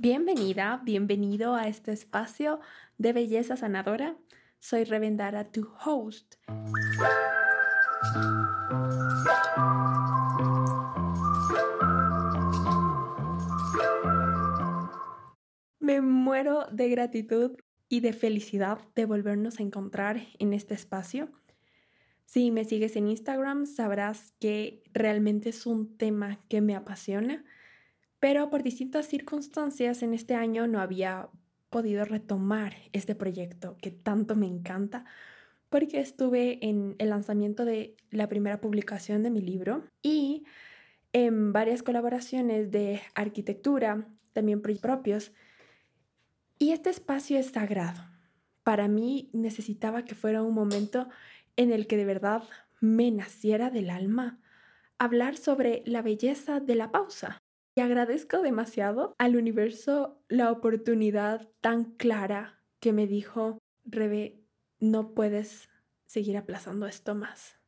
Bienvenida, bienvenido a este espacio de belleza sanadora. Soy Revendara, tu host. Me muero de gratitud y de felicidad de volvernos a encontrar en este espacio. Si me sigues en Instagram, sabrás que realmente es un tema que me apasiona, pero por distintas circunstancias en este año no había podido retomar este proyecto que tanto me encanta porque estuve en el lanzamiento de la primera publicación de mi libro y en varias colaboraciones de arquitectura, también propios. Y este espacio es sagrado. Para mí necesitaba que fuera un momento en el que de verdad me naciera del alma hablar sobre la belleza de la pausa. Y agradezco demasiado al universo la oportunidad tan clara que me dijo, Rebe, no puedes seguir aplazando esto más.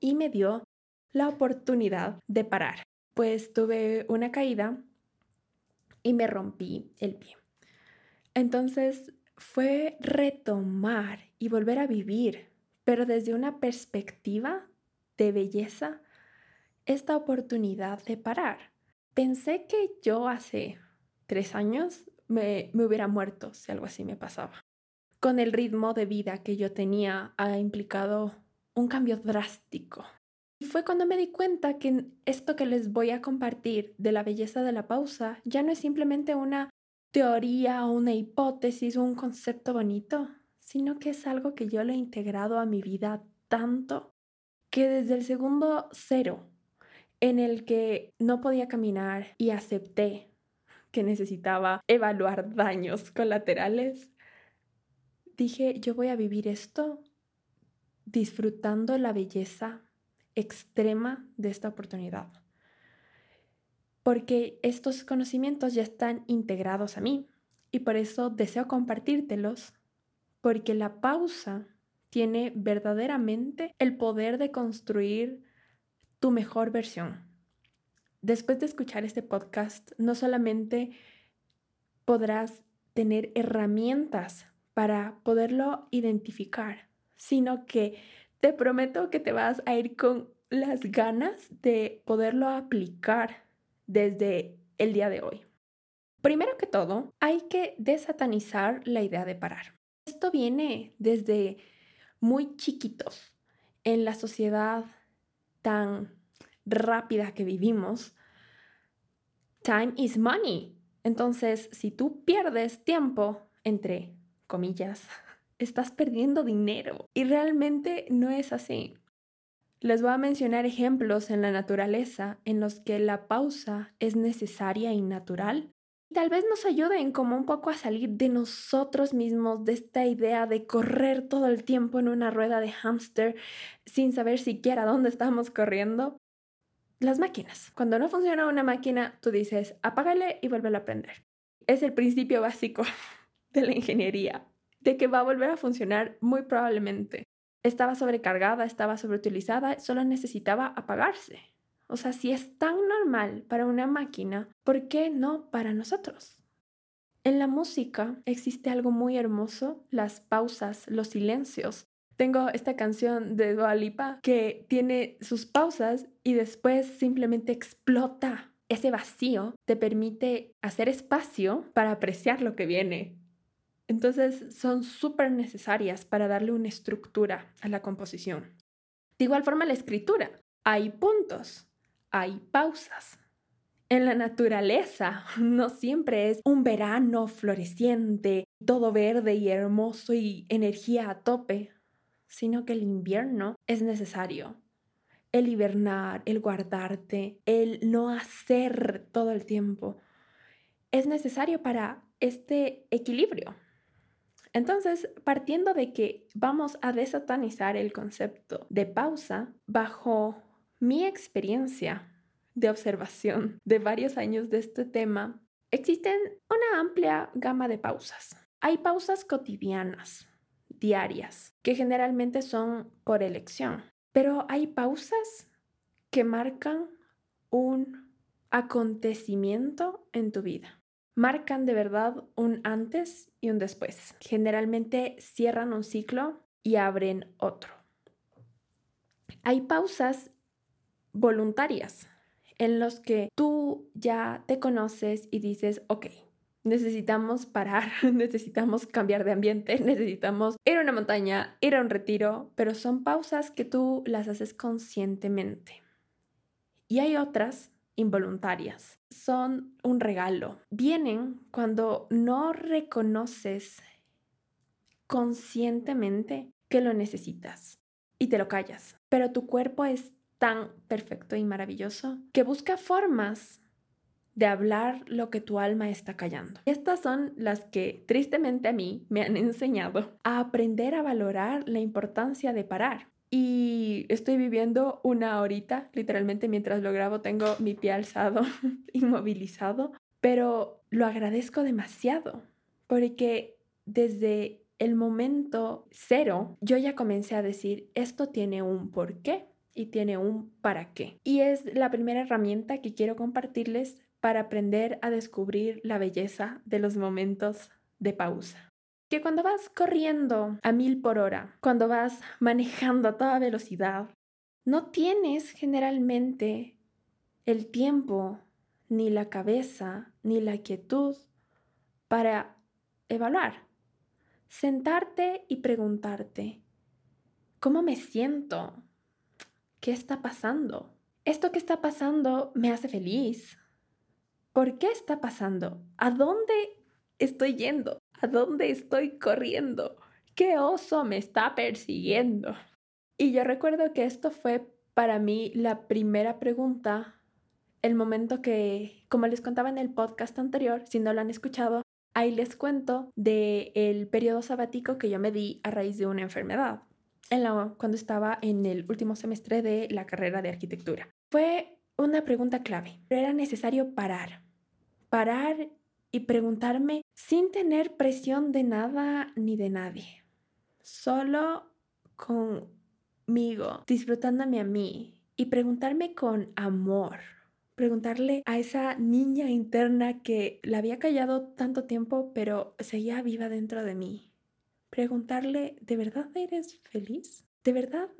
Y me dio la oportunidad de parar, pues tuve una caída y me rompí el pie. Entonces fue retomar y volver a vivir pero desde una perspectiva de belleza, esta oportunidad de parar. Pensé que yo hace tres años me, me hubiera muerto si algo así me pasaba. Con el ritmo de vida que yo tenía ha implicado un cambio drástico. Y fue cuando me di cuenta que esto que les voy a compartir de la belleza de la pausa ya no es simplemente una teoría o una hipótesis o un concepto bonito, sino que es algo que yo lo he integrado a mi vida tanto que desde el segundo cero en el que no podía caminar y acepté que necesitaba evaluar daños colaterales, dije, yo voy a vivir esto disfrutando la belleza extrema de esta oportunidad. Porque estos conocimientos ya están integrados a mí y por eso deseo compartírtelos porque la pausa tiene verdaderamente el poder de construir tu mejor versión. Después de escuchar este podcast, no solamente podrás tener herramientas para poderlo identificar, sino que te prometo que te vas a ir con las ganas de poderlo aplicar desde el día de hoy. Primero que todo, hay que desatanizar la idea de parar. Esto viene desde muy chiquitos en la sociedad tan rápida que vivimos. Time is money. Entonces, si tú pierdes tiempo, entre comillas, estás perdiendo dinero. Y realmente no es así. Les voy a mencionar ejemplos en la naturaleza en los que la pausa es necesaria y natural tal vez nos ayuden como un poco a salir de nosotros mismos, de esta idea de correr todo el tiempo en una rueda de hámster sin saber siquiera dónde estamos corriendo. Las máquinas. Cuando no funciona una máquina, tú dices, apágale y vuelve a prender. Es el principio básico de la ingeniería, de que va a volver a funcionar muy probablemente. Estaba sobrecargada, estaba sobreutilizada, solo necesitaba apagarse. O sea, si es tan normal para una máquina, ¿por qué no para nosotros? En la música existe algo muy hermoso, las pausas, los silencios. Tengo esta canción de Dua que tiene sus pausas y después simplemente explota. Ese vacío te permite hacer espacio para apreciar lo que viene. Entonces son súper necesarias para darle una estructura a la composición. De igual forma la escritura. Hay puntos, hay pausas. En la naturaleza no siempre es un verano floreciente, todo verde y hermoso y energía a tope, sino que el invierno es necesario. El hibernar, el guardarte, el no hacer todo el tiempo, es necesario para este equilibrio. Entonces, partiendo de que vamos a desatanizar el concepto de pausa bajo mi experiencia de observación de varios años de este tema, existen una amplia gama de pausas. Hay pausas cotidianas, diarias, que generalmente son por elección, pero hay pausas que marcan un acontecimiento en tu vida. marcan de verdad un antes y un después. Generalmente cierran un ciclo y abren otro. Hay pausas voluntarias en los que tú ya te conoces y dices, ok, necesitamos parar, necesitamos cambiar de ambiente, necesitamos ir a una montaña, ir a un retiro, pero son pausas que tú las haces conscientemente. Y hay otras involuntarias. Son un regalo. Vienen cuando no reconoces conscientemente que lo necesitas y te lo callas. Pero tu cuerpo es tan perfecto y maravilloso que busca formas de hablar lo que tu alma está callando. Estas son las que tristemente a mí me han enseñado a aprender a valorar la importancia de parar. Y estoy viviendo una horita, literalmente mientras lo grabo tengo mi pie alzado, inmovilizado, pero lo agradezco demasiado porque desde el momento cero yo ya comencé a decir, esto tiene un porqué y tiene un para qué. Y es la primera herramienta que quiero compartirles para aprender a descubrir la belleza de los momentos de pausa que cuando vas corriendo a mil por hora, cuando vas manejando a toda velocidad, no tienes generalmente el tiempo, ni la cabeza, ni la quietud para evaluar. Sentarte y preguntarte, ¿cómo me siento? ¿Qué está pasando? ¿Esto que está pasando me hace feliz? ¿Por qué está pasando? ¿A dónde estoy yendo? ¿A dónde estoy corriendo? ¿Qué oso me está persiguiendo? Y yo recuerdo que esto fue para mí la primera pregunta, el momento que, como les contaba en el podcast anterior, si no lo han escuchado, ahí les cuento del el periodo sabático que yo me di a raíz de una enfermedad, en la, cuando estaba en el último semestre de la carrera de arquitectura. Fue una pregunta clave, era necesario parar, parar y preguntarme sin tener presión de nada ni de nadie, solo conmigo, disfrutándome a mí y preguntarme con amor, preguntarle a esa niña interna que la había callado tanto tiempo pero seguía viva dentro de mí. Preguntarle, ¿de verdad eres feliz? ¿De verdad?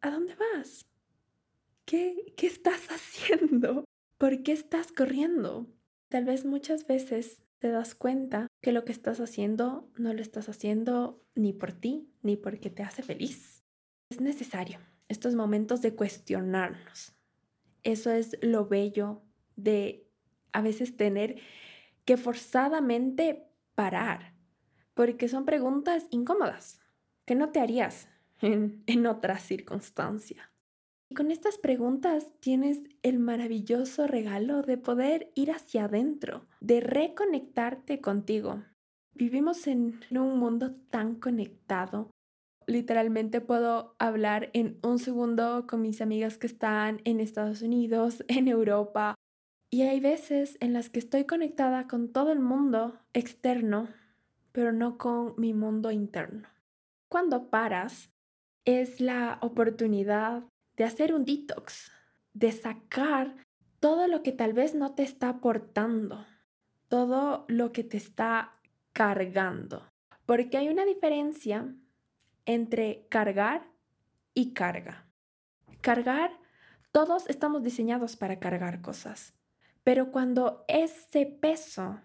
¿A dónde vas? ¿Qué, qué estás haciendo? ¿Por qué estás corriendo? Tal vez muchas veces te das cuenta que lo que estás haciendo no lo estás haciendo ni por ti ni porque te hace feliz. Es necesario estos momentos de cuestionarnos. Eso es lo bello de a veces tener que forzadamente parar, porque son preguntas incómodas que no te harías en, en otra circunstancia. Y con estas preguntas tienes el maravilloso regalo de poder ir hacia adentro, de reconectarte contigo. Vivimos en un mundo tan conectado. Literalmente puedo hablar en un segundo con mis amigas que están en Estados Unidos, en Europa. Y hay veces en las que estoy conectada con todo el mundo externo, pero no con mi mundo interno. Cuando paras, es la oportunidad de hacer un detox, de sacar todo lo que tal vez no te está aportando, todo lo que te está cargando. Porque hay una diferencia entre cargar y carga. Cargar, todos estamos diseñados para cargar cosas, pero cuando ese peso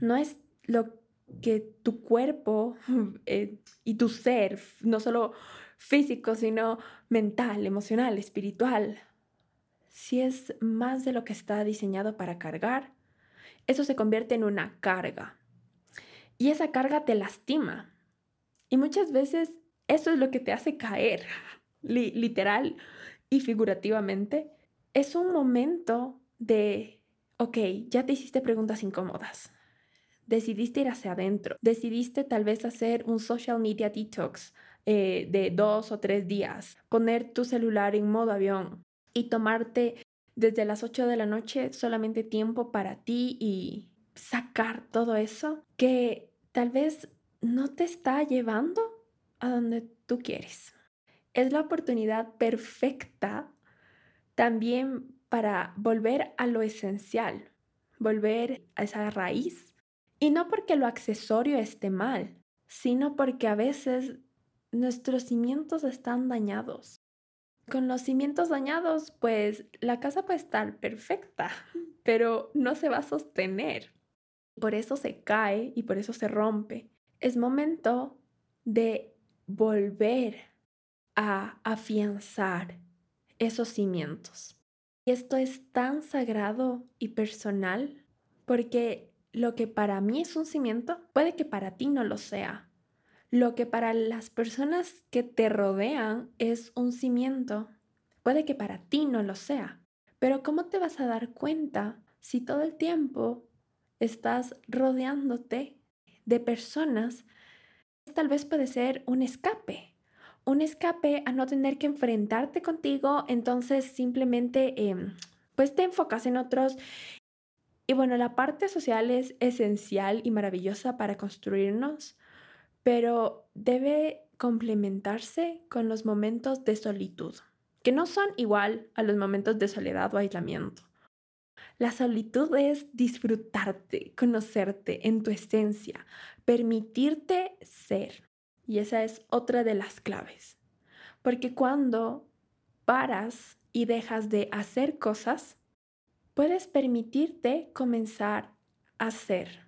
no es lo que tu cuerpo eh, y tu ser, no solo físico, sino mental, emocional, espiritual. Si es más de lo que está diseñado para cargar, eso se convierte en una carga. Y esa carga te lastima. Y muchas veces eso es lo que te hace caer, literal y figurativamente. Es un momento de, ok, ya te hiciste preguntas incómodas. Decidiste ir hacia adentro. Decidiste tal vez hacer un social media detox eh, de dos o tres días, poner tu celular en modo avión y tomarte desde las 8 de la noche solamente tiempo para ti y sacar todo eso que tal vez no te está llevando a donde tú quieres. Es la oportunidad perfecta también para volver a lo esencial, volver a esa raíz. Y no porque lo accesorio esté mal, sino porque a veces nuestros cimientos están dañados. Con los cimientos dañados, pues la casa puede estar perfecta, pero no se va a sostener. Por eso se cae y por eso se rompe. Es momento de volver a afianzar esos cimientos. Y esto es tan sagrado y personal porque lo que para mí es un cimiento puede que para ti no lo sea. Lo que para las personas que te rodean es un cimiento puede que para ti no lo sea. Pero ¿cómo te vas a dar cuenta si todo el tiempo estás rodeándote de personas? Tal vez puede ser un escape, un escape a no tener que enfrentarte contigo, entonces simplemente em, pues te enfocas en otros. Y bueno, la parte social es esencial y maravillosa para construirnos, pero debe complementarse con los momentos de solitud, que no son igual a los momentos de soledad o aislamiento. La solitud es disfrutarte, conocerte en tu esencia, permitirte ser. Y esa es otra de las claves. Porque cuando paras y dejas de hacer cosas, puedes permitirte comenzar a hacer.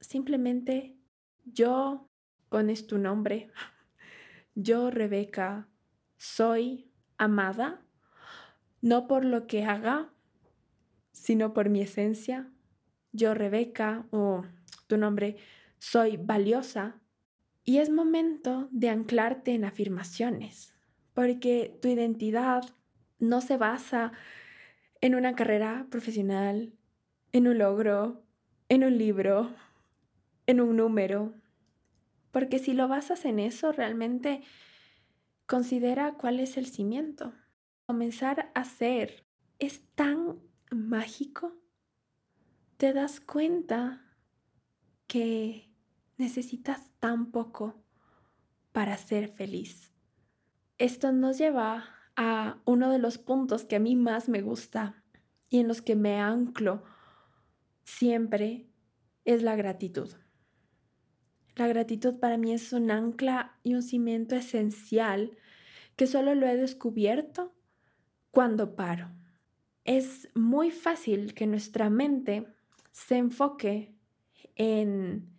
Simplemente yo pones tu nombre. Yo, Rebeca, soy amada, no por lo que haga, sino por mi esencia. Yo, Rebeca, o tu nombre, soy valiosa, y es momento de anclarte en afirmaciones, porque tu identidad no se basa en una carrera profesional, en un logro, en un libro, en un número, porque si lo basas en eso, realmente considera cuál es el cimiento. Comenzar a ser es tan mágico. Te das cuenta que necesitas tan poco para ser feliz. Esto nos lleva a uno de los puntos que a mí más me gusta y en los que me anclo siempre es la gratitud. La gratitud para mí es un ancla y un cimiento esencial que solo lo he descubierto cuando paro. Es muy fácil que nuestra mente se enfoque en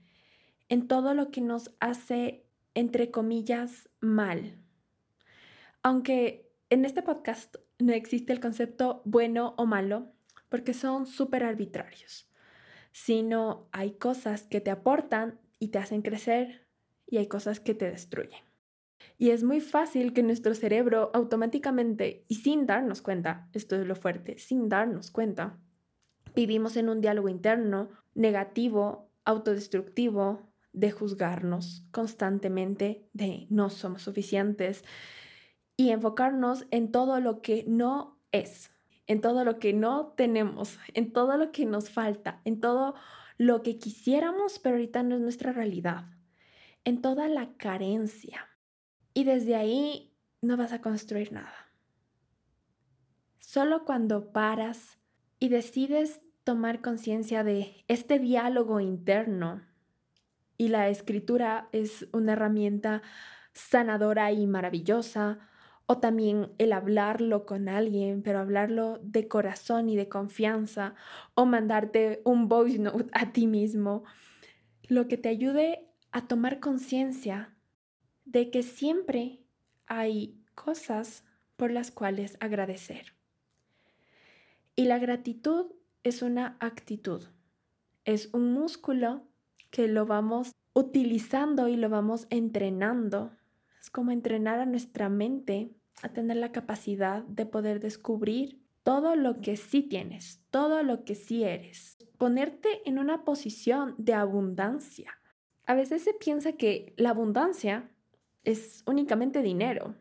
en todo lo que nos hace, entre comillas, mal. Aunque en este podcast no existe el concepto bueno o malo, porque son súper arbitrarios, sino hay cosas que te aportan y te hacen crecer y hay cosas que te destruyen. Y es muy fácil que nuestro cerebro automáticamente y sin darnos cuenta, esto es lo fuerte, sin darnos cuenta, vivimos en un diálogo interno negativo, autodestructivo, de juzgarnos constantemente, de no somos suficientes y enfocarnos en todo lo que no es, en todo lo que no tenemos, en todo lo que nos falta, en todo lo que quisiéramos, pero ahorita no es nuestra realidad, en toda la carencia. Y desde ahí no vas a construir nada. Solo cuando paras y decides tomar conciencia de este diálogo interno y la escritura es una herramienta sanadora y maravillosa, o también el hablarlo con alguien, pero hablarlo de corazón y de confianza, o mandarte un voice note a ti mismo, lo que te ayude a tomar conciencia de que siempre hay cosas por las cuales agradecer. Y la gratitud es una actitud, es un músculo que lo vamos utilizando y lo vamos entrenando. Es como entrenar a nuestra mente a tener la capacidad de poder descubrir todo lo que sí tienes, todo lo que sí eres. Ponerte en una posición de abundancia. A veces se piensa que la abundancia es únicamente dinero.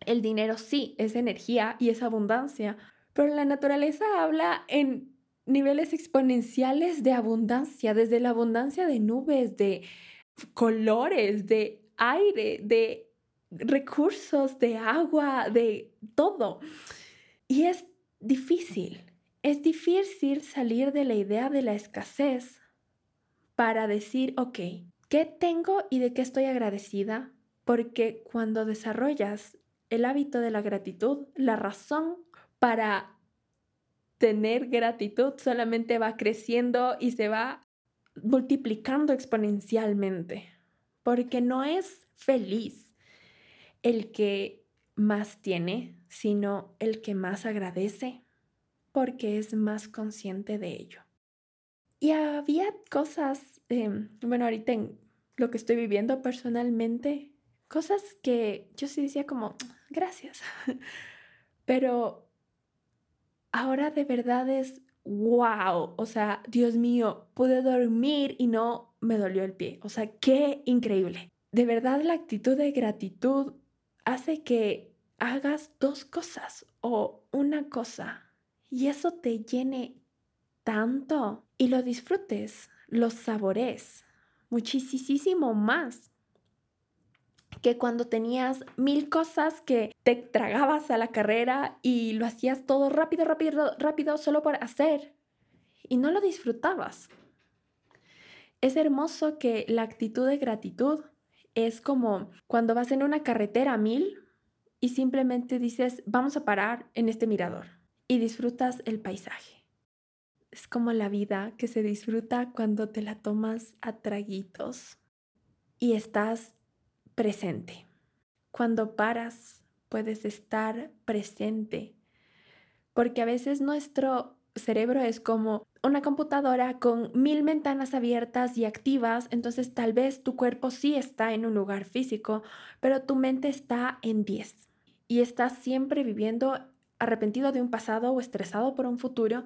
El dinero sí es energía y es abundancia, pero la naturaleza habla en niveles exponenciales de abundancia, desde la abundancia de nubes, de colores, de aire, de recursos, de agua, de todo. Y es difícil es difícil salir de la idea de la escasez para decir, ok, ¿qué tengo y de qué estoy agradecida? Porque cuando desarrollas el hábito de la gratitud, la razón para tener gratitud solamente va creciendo y se va multiplicando exponencialmente, porque no es feliz el que más tiene, sino el que más agradece, porque es más consciente de ello. Y había cosas, em, bueno, ahorita en lo que estoy viviendo personalmente, cosas que yo sí decía como, gracias, pero ahora de verdad es wow, o sea, Dios mío, pude dormir y no me dolió el pie, o sea, qué increíble. De verdad la actitud de gratitud hace que hagas dos cosas o una cosa y eso te llene tanto y lo disfrutes, lo sabores muchísimo más que cuando tenías mil cosas que te tragabas a la carrera y lo hacías todo rápido, rápido, rápido, solo por hacer y no lo disfrutabas. Es hermoso que la actitud de gratitud es como cuando vas en una carretera a mil y simplemente dices, vamos a parar en este mirador y disfrutas el paisaje. Es como la vida que se disfruta cuando te la tomas a traguitos y estás presente. Cuando paras, puedes estar presente, porque a veces nuestro cerebro es como una computadora con mil ventanas abiertas y activas, entonces tal vez tu cuerpo sí está en un lugar físico, pero tu mente está en 10 y estás siempre viviendo arrepentido de un pasado o estresado por un futuro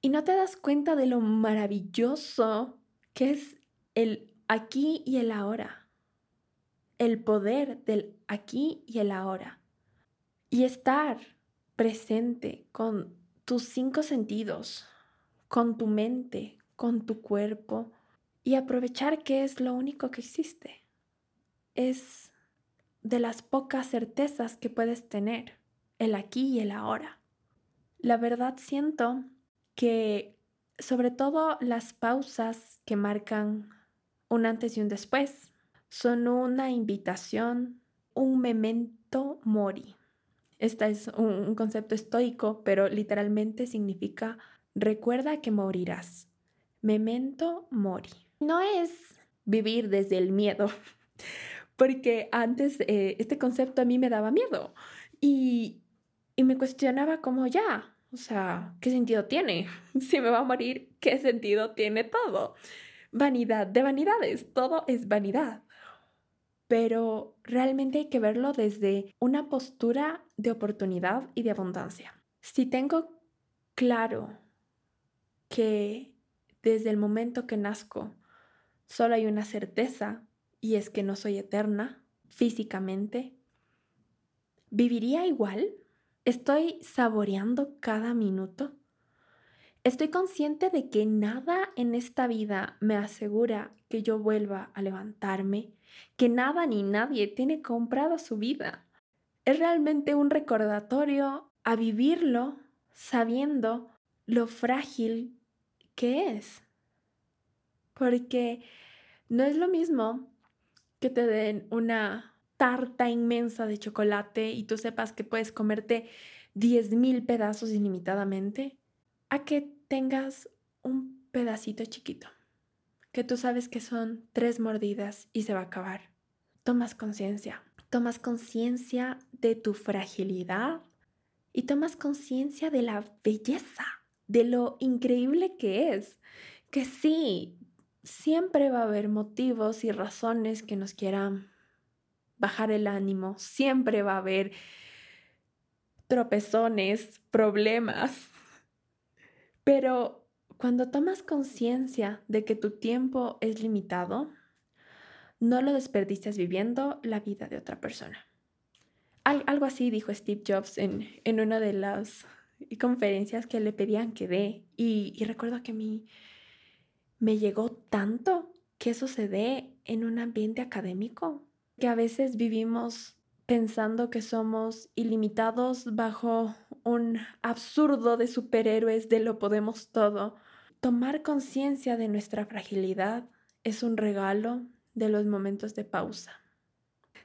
y no te das cuenta de lo maravilloso que es el aquí y el ahora el poder del aquí y el ahora. Y estar presente con tus cinco sentidos, con tu mente, con tu cuerpo y aprovechar que es lo único que existe. Es de las pocas certezas que puedes tener, el aquí y el ahora. La verdad siento que sobre todo las pausas que marcan un antes y un después son una invitación, un memento mori. Este es un, concepto estoico, pero literalmente significa recuerda que morirás. Memento mori. No es vivir desde el miedo, porque antes eh, este concepto a mí me daba miedo y, y me cuestionaba como ya, o sea, ¿qué sentido tiene? Si me va a morir, ¿qué sentido tiene todo? Vanidad de vanidades, todo es vanidad pero realmente hay que verlo desde una postura de oportunidad y de abundancia. Si tengo claro que desde el momento que nazco solo hay una certeza y es que no soy eterna físicamente, ¿viviría igual? ¿Estoy saboreando cada minuto? Estoy consciente de que nada en esta vida me asegura que yo vuelva a levantarme, que nada ni nadie tiene comprado su vida. Es realmente un recordatorio a vivirlo sabiendo lo frágil que es. Porque no es lo mismo que te den una tarta inmensa de chocolate y tú sepas que puedes comerte 10.000 pedazos ilimitadamente, a que tengas un pedacito chiquito, que tú sabes que son tres mordidas y se va a acabar. Tomas conciencia, tomas conciencia de tu fragilidad y tomas conciencia de la belleza, de lo increíble que es, que sí, siempre va a haber motivos y razones que nos quieran bajar el ánimo, siempre va a haber tropezones, problemas, pero cuando tomas conciencia de que tu tiempo es limitado, no lo desperdicias viviendo la vida de otra persona. algo así dijo Steve Jobs en, una de las conferencias que le pedían que dé. Y, recuerdo que a mí me llegó tanto que eso se dé en un ambiente académico, que a veces vivimos pensando que somos ilimitados bajo un absurdo de superhéroes de lo podemos todo. Tomar conciencia de nuestra fragilidad es un regalo de los momentos de pausa.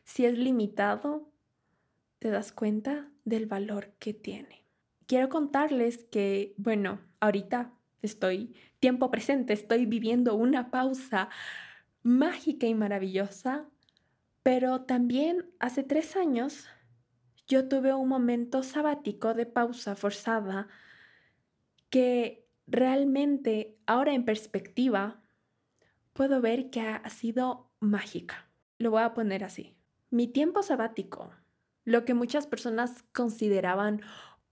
Si es limitado, te das cuenta del valor que tiene. Quiero contarles que, bueno, ahorita estoy tiempo presente, estoy viviendo una pausa mágica y maravillosa, pero también hace tres años yo tuve un momento sabático de pausa forzada que realmente ahora en perspectiva puedo ver que ha sido mágica. Lo voy a poner así. Mi tiempo sabático, lo que muchas personas consideraban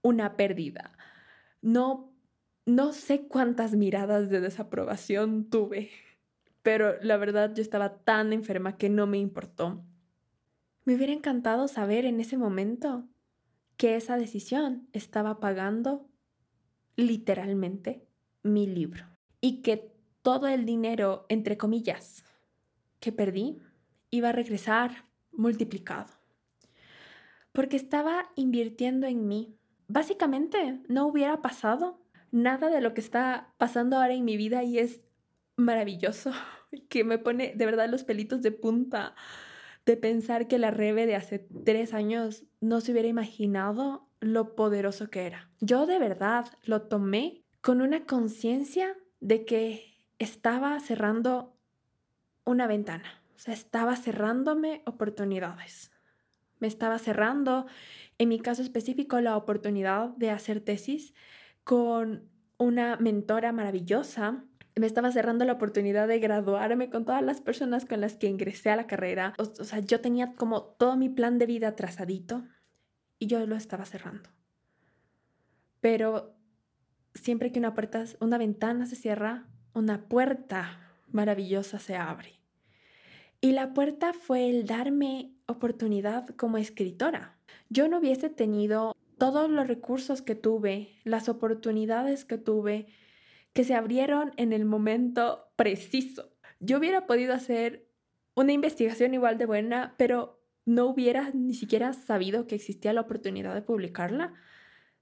una pérdida. No, no sé cuántas miradas de desaprobación tuve, pero la verdad yo estaba tan enferma que no me importó. Me hubiera encantado saber en ese momento que esa decisión estaba pagando literalmente mi libro y que todo el dinero, entre comillas, que perdí iba a regresar multiplicado. Porque estaba invirtiendo en mí. Básicamente no hubiera pasado nada de lo que está pasando ahora en mi vida y es maravilloso, que me pone de verdad los pelitos de punta de pensar que la Rebe de hace tres años no se hubiera imaginado lo poderoso que era. Yo de verdad lo tomé con una conciencia de que estaba cerrando una ventana. O sea, estaba cerrándome oportunidades. Me estaba cerrando, en mi caso específico, la oportunidad de hacer tesis con una mentora maravillosa. Me estaba cerrando la oportunidad de graduarme con todas las personas con las que ingresé a la carrera. O, sea, yo tenía como todo mi plan de vida trazadito y yo lo estaba cerrando. Pero siempre que una puerta, una ventana se cierra, una puerta maravillosa se abre. Y la puerta fue el darme oportunidad como escritora. Yo no hubiese tenido todos los recursos que tuve, las oportunidades que tuve, que se abrieron en el momento preciso. Yo hubiera podido hacer una investigación igual de buena, pero no hubiera ni siquiera sabido que existía la oportunidad de publicarla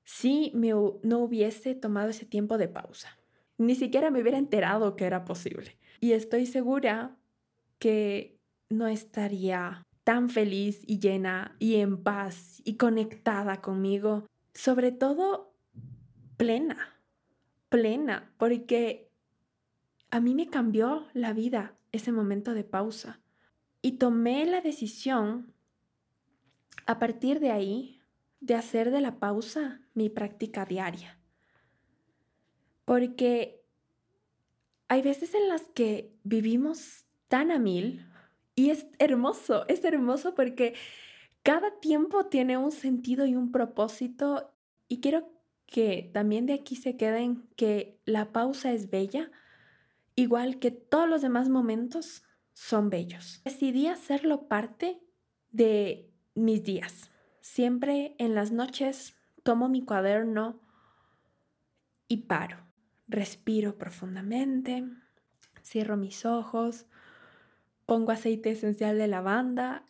si me, no hubiese tomado ese tiempo de pausa. Ni siquiera me hubiera enterado que era posible. Y estoy segura que no estaría tan feliz y llena y en paz y conectada conmigo, sobre todo plena, plena, porque a mí me cambió la vida ese momento de pausa y tomé la decisión a partir de ahí de hacer de la pausa mi práctica diaria. Porque hay veces en las que vivimos tan a mil y es hermoso, es hermoso porque cada tiempo tiene un sentido y un propósito y quiero que también de aquí se queden que la pausa es bella, igual que todos los demás momentos son bellos. Decidí hacerlo parte de mis días. Siempre en las noches tomo mi cuaderno y paro. Respiro profundamente, cierro mis ojos, pongo aceite esencial de lavanda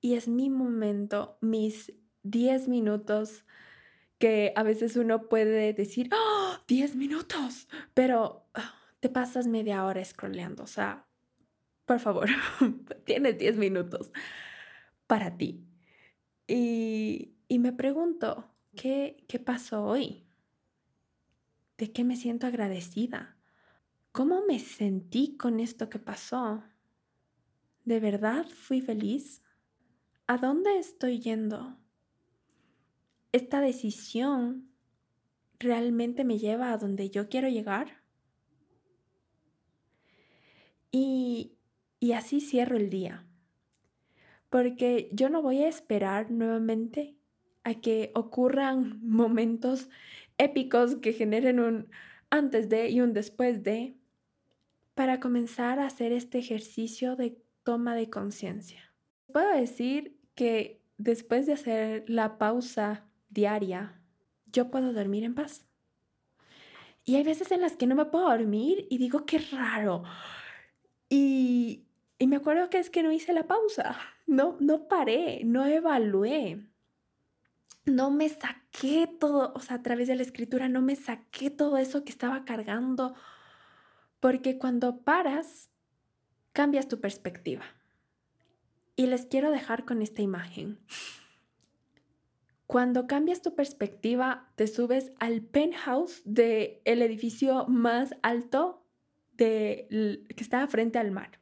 y es mi momento, mis 10 minutos que a veces uno puede decir, ¡Oh, 10 minutos! Pero ah, te pasas media hora scrolleando, o sea, por favor, tienes 10 minutos para ti. Y, y me pregunto, ¿qué, ¿qué pasó hoy? ¿De qué me siento agradecida? ¿Cómo me sentí con esto que pasó? ¿De verdad fui feliz? ¿A dónde estoy yendo? ¿Esta decisión realmente me lleva a donde yo quiero llegar? Y, y así cierro el día. Porque yo no voy a esperar nuevamente a que ocurran momentos épicos que generen un antes de y un después de para comenzar a hacer este ejercicio de toma de conciencia. Puedo decir que después de hacer la pausa diaria, yo puedo dormir en paz. Y hay veces en las que no me puedo dormir y digo, qué raro. Y, Y me acuerdo que es que no hice la pausa, no, no paré, no evalué, no me saqué todo, o sea, a través de la escritura, no me saqué todo eso que estaba cargando, porque cuando paras, cambias tu perspectiva. Y les quiero dejar con esta imagen. Cuando cambias tu perspectiva, te subes al penthouse del el edificio más alto de, que está frente al mar.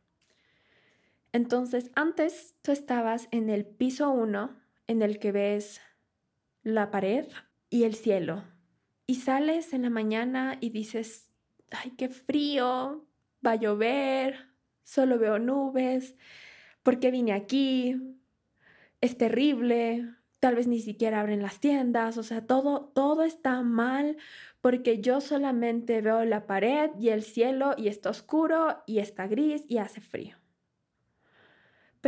Entonces, antes tú estabas en el piso 1, en el que ves la pared y el cielo. Y sales en la mañana y dices, ay, qué frío, va a llover, solo veo nubes, ¿por qué vine aquí? Es terrible, tal vez ni siquiera abren las tiendas, o sea, todo, todo está mal porque yo solamente veo la pared y el cielo y está oscuro y está gris y hace frío.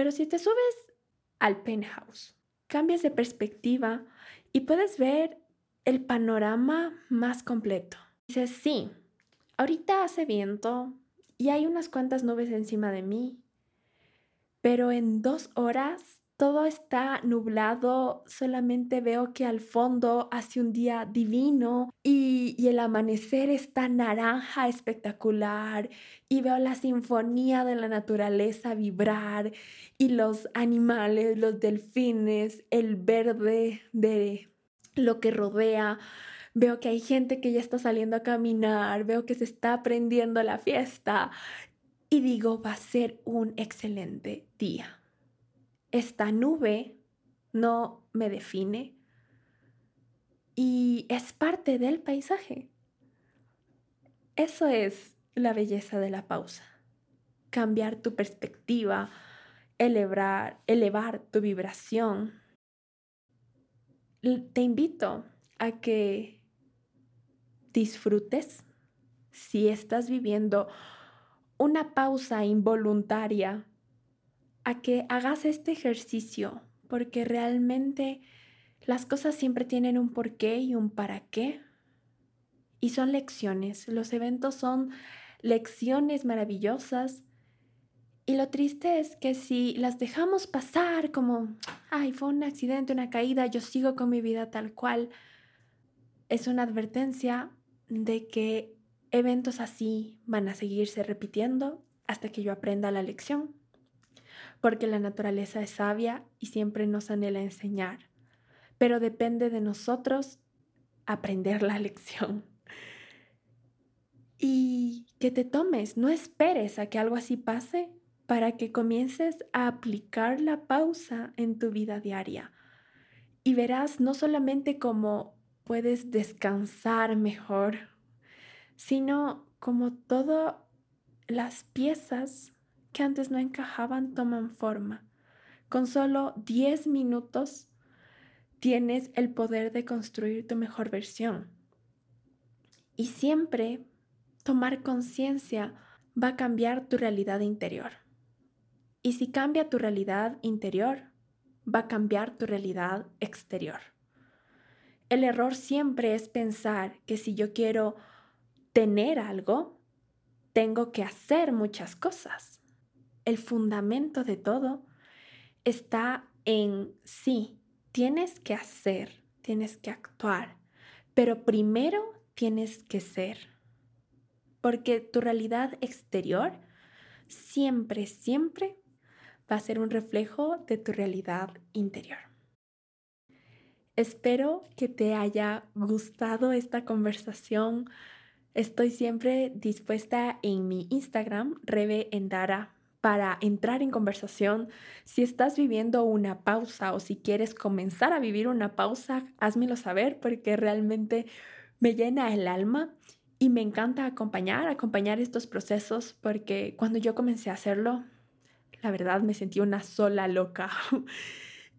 Pero si te subes al penthouse, cambias de perspectiva y puedes ver el panorama más completo. Dices, sí, ahorita hace viento y hay unas cuantas nubes encima de mí, pero en dos horas todo está nublado, solamente veo que al fondo hace un día divino y, el amanecer está naranja espectacular y veo la sinfonía de la naturaleza vibrar y los animales, los delfines, el verde de lo que rodea. Veo que hay gente que ya está saliendo a caminar, veo que se está prendiendo la fiesta y digo, va a ser un excelente día esta nube no me define y es parte del paisaje. Eso es la belleza de la pausa. Cambiar tu perspectiva, elevar, elevar tu vibración. Te invito a que disfrutes si estás viviendo una pausa involuntaria a que hagas este ejercicio, porque realmente las cosas siempre tienen un porqué y un para qué. Y son lecciones. Los eventos son lecciones maravillosas. Y lo triste es que si las dejamos pasar como, ay, fue un accidente, una caída, yo sigo con mi vida tal cual, es una advertencia de que eventos así van a seguirse repitiendo hasta que yo aprenda la lección porque la naturaleza es sabia y siempre nos anhela enseñar, pero depende de nosotros aprender la lección. Y que te tomes, no esperes a que algo así pase para que comiences a aplicar la pausa en tu vida diaria. Y verás no solamente cómo puedes descansar mejor, sino como todas las piezas que antes no encajaban toman forma. Con solo 10 minutos tienes el poder de construir tu mejor versión. Y siempre tomar conciencia va a cambiar tu realidad interior. Y si cambia tu realidad interior, va a cambiar tu realidad exterior. El error siempre es pensar que si yo quiero tener algo, tengo que hacer muchas cosas el fundamento de todo está en sí, tienes que hacer, tienes que actuar, pero primero tienes que ser. Porque tu realidad exterior siempre, siempre va a ser un reflejo de tu realidad interior. Espero que te haya gustado esta conversación. Estoy siempre dispuesta en mi Instagram, Rebe Endara para entrar en conversación. Si estás viviendo una pausa o si quieres comenzar a vivir una pausa, házmelo saber porque realmente me llena el alma y me encanta acompañar, acompañar estos procesos porque cuando yo comencé a hacerlo, la verdad me sentí una sola loca.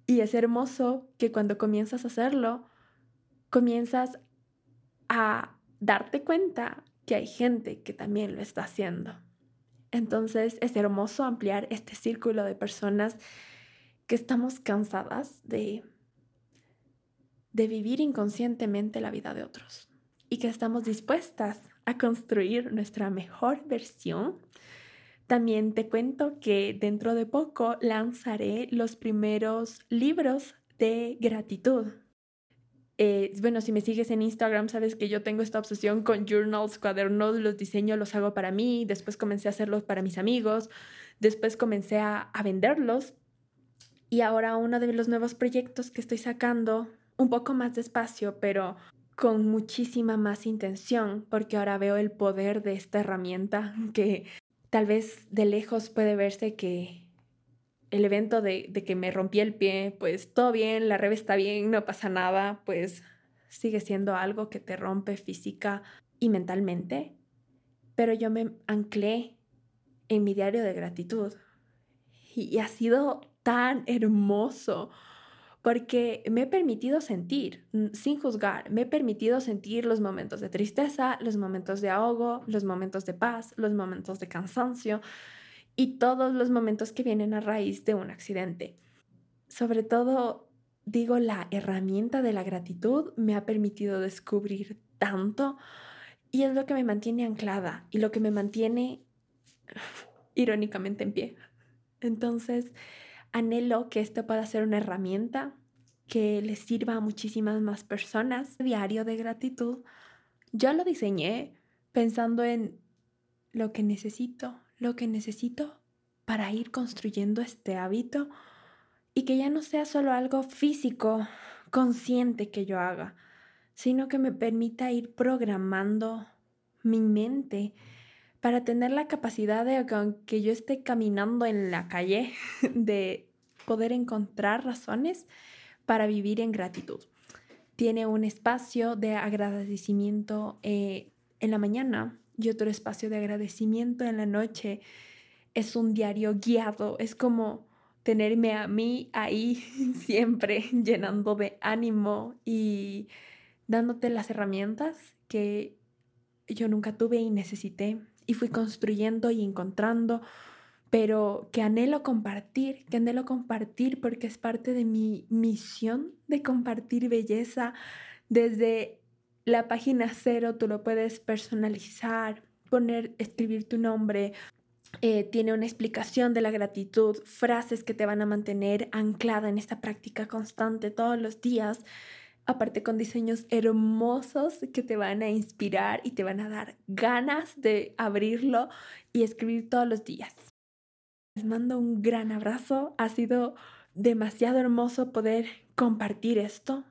y es hermoso que cuando comienzas a hacerlo, comienzas a darte cuenta que hay gente que también lo está haciendo. Entonces es hermoso ampliar este círculo de personas que estamos cansadas de, de vivir inconscientemente la vida de otros y que estamos dispuestas a construir nuestra mejor versión También te cuento que dentro de poco lanzaré los primeros libros de gratitud. Eh, bueno, si me sigues en Instagram, sabes que yo tengo esta obsesión con journals, cuadernos, los diseños los hago para mí, después comencé a hacerlos para mis amigos, después comencé a, a venderlos. Y ahora uno de los nuevos proyectos que estoy sacando, un poco más despacio, pero con muchísima más intención, porque ahora veo el poder de esta herramienta que tal vez de lejos puede verse que el evento de, que me rompí el pie, pues todo bien, la revés está bien, no pasa nada, pues sigue siendo algo que te rompe física y mentalmente. Pero yo me anclé en mi diario de gratitud y, ha sido tan hermoso porque me he permitido sentir, sin juzgar, me he permitido sentir los momentos de tristeza, los momentos de ahogo, los momentos de paz, los momentos de cansancio, y todos los momentos que vienen a raíz de un accidente. Sobre todo, digo, la herramienta de la gratitud me ha permitido descubrir tanto y es lo que me mantiene anclada y lo que me mantiene irónicamente en pie. Entonces, anhelo que esto pueda ser una herramienta que le sirva a muchísimas más personas. Diario de gratitud, yo lo diseñé pensando en lo que necesito, lo que necesito para ir construyendo este hábito y que ya no sea solo algo físico, consciente que yo haga, sino que me permita ir programando mi mente para tener la capacidad de que aunque yo esté caminando en la calle, de poder encontrar razones para vivir en gratitud. Tiene un espacio de agradecimiento eh, en la mañana y otro espacio de agradecimiento en la noche. Es un diario guiado, es como tenerme a mí ahí siempre llenando de ánimo y dándote las herramientas que yo nunca tuve y necesité y fui construyendo y encontrando, pero que anhelo compartir, que anhelo compartir porque es parte de mi misión de compartir belleza desde la página cero tú lo puedes personalizar, poner, escribir tu nombre. Eh, tiene una explicación de la gratitud, frases que te van a mantener anclada en esta práctica constante todos los días, aparte con diseños hermosos que te van a inspirar y te van a dar ganas de abrirlo y escribir todos los días. Les mando un gran abrazo, ha sido demasiado hermoso poder compartir esto,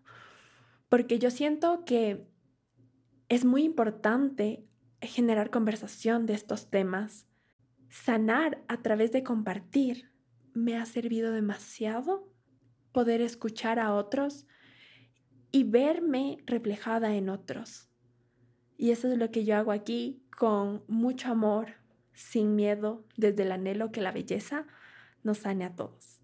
porque yo siento que es muy importante generar conversación de estos temas. Sanar a través de compartir me ha servido demasiado poder escuchar a otros y verme reflejada en otros. Y eso es lo que yo hago aquí con mucho amor, sin miedo, desde el anhelo que la belleza nos sane a todos.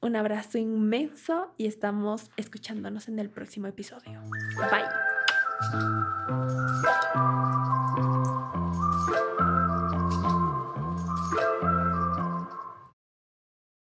Un abrazo inmenso y estamos escuchándonos en el próximo episodio. Bye. やった!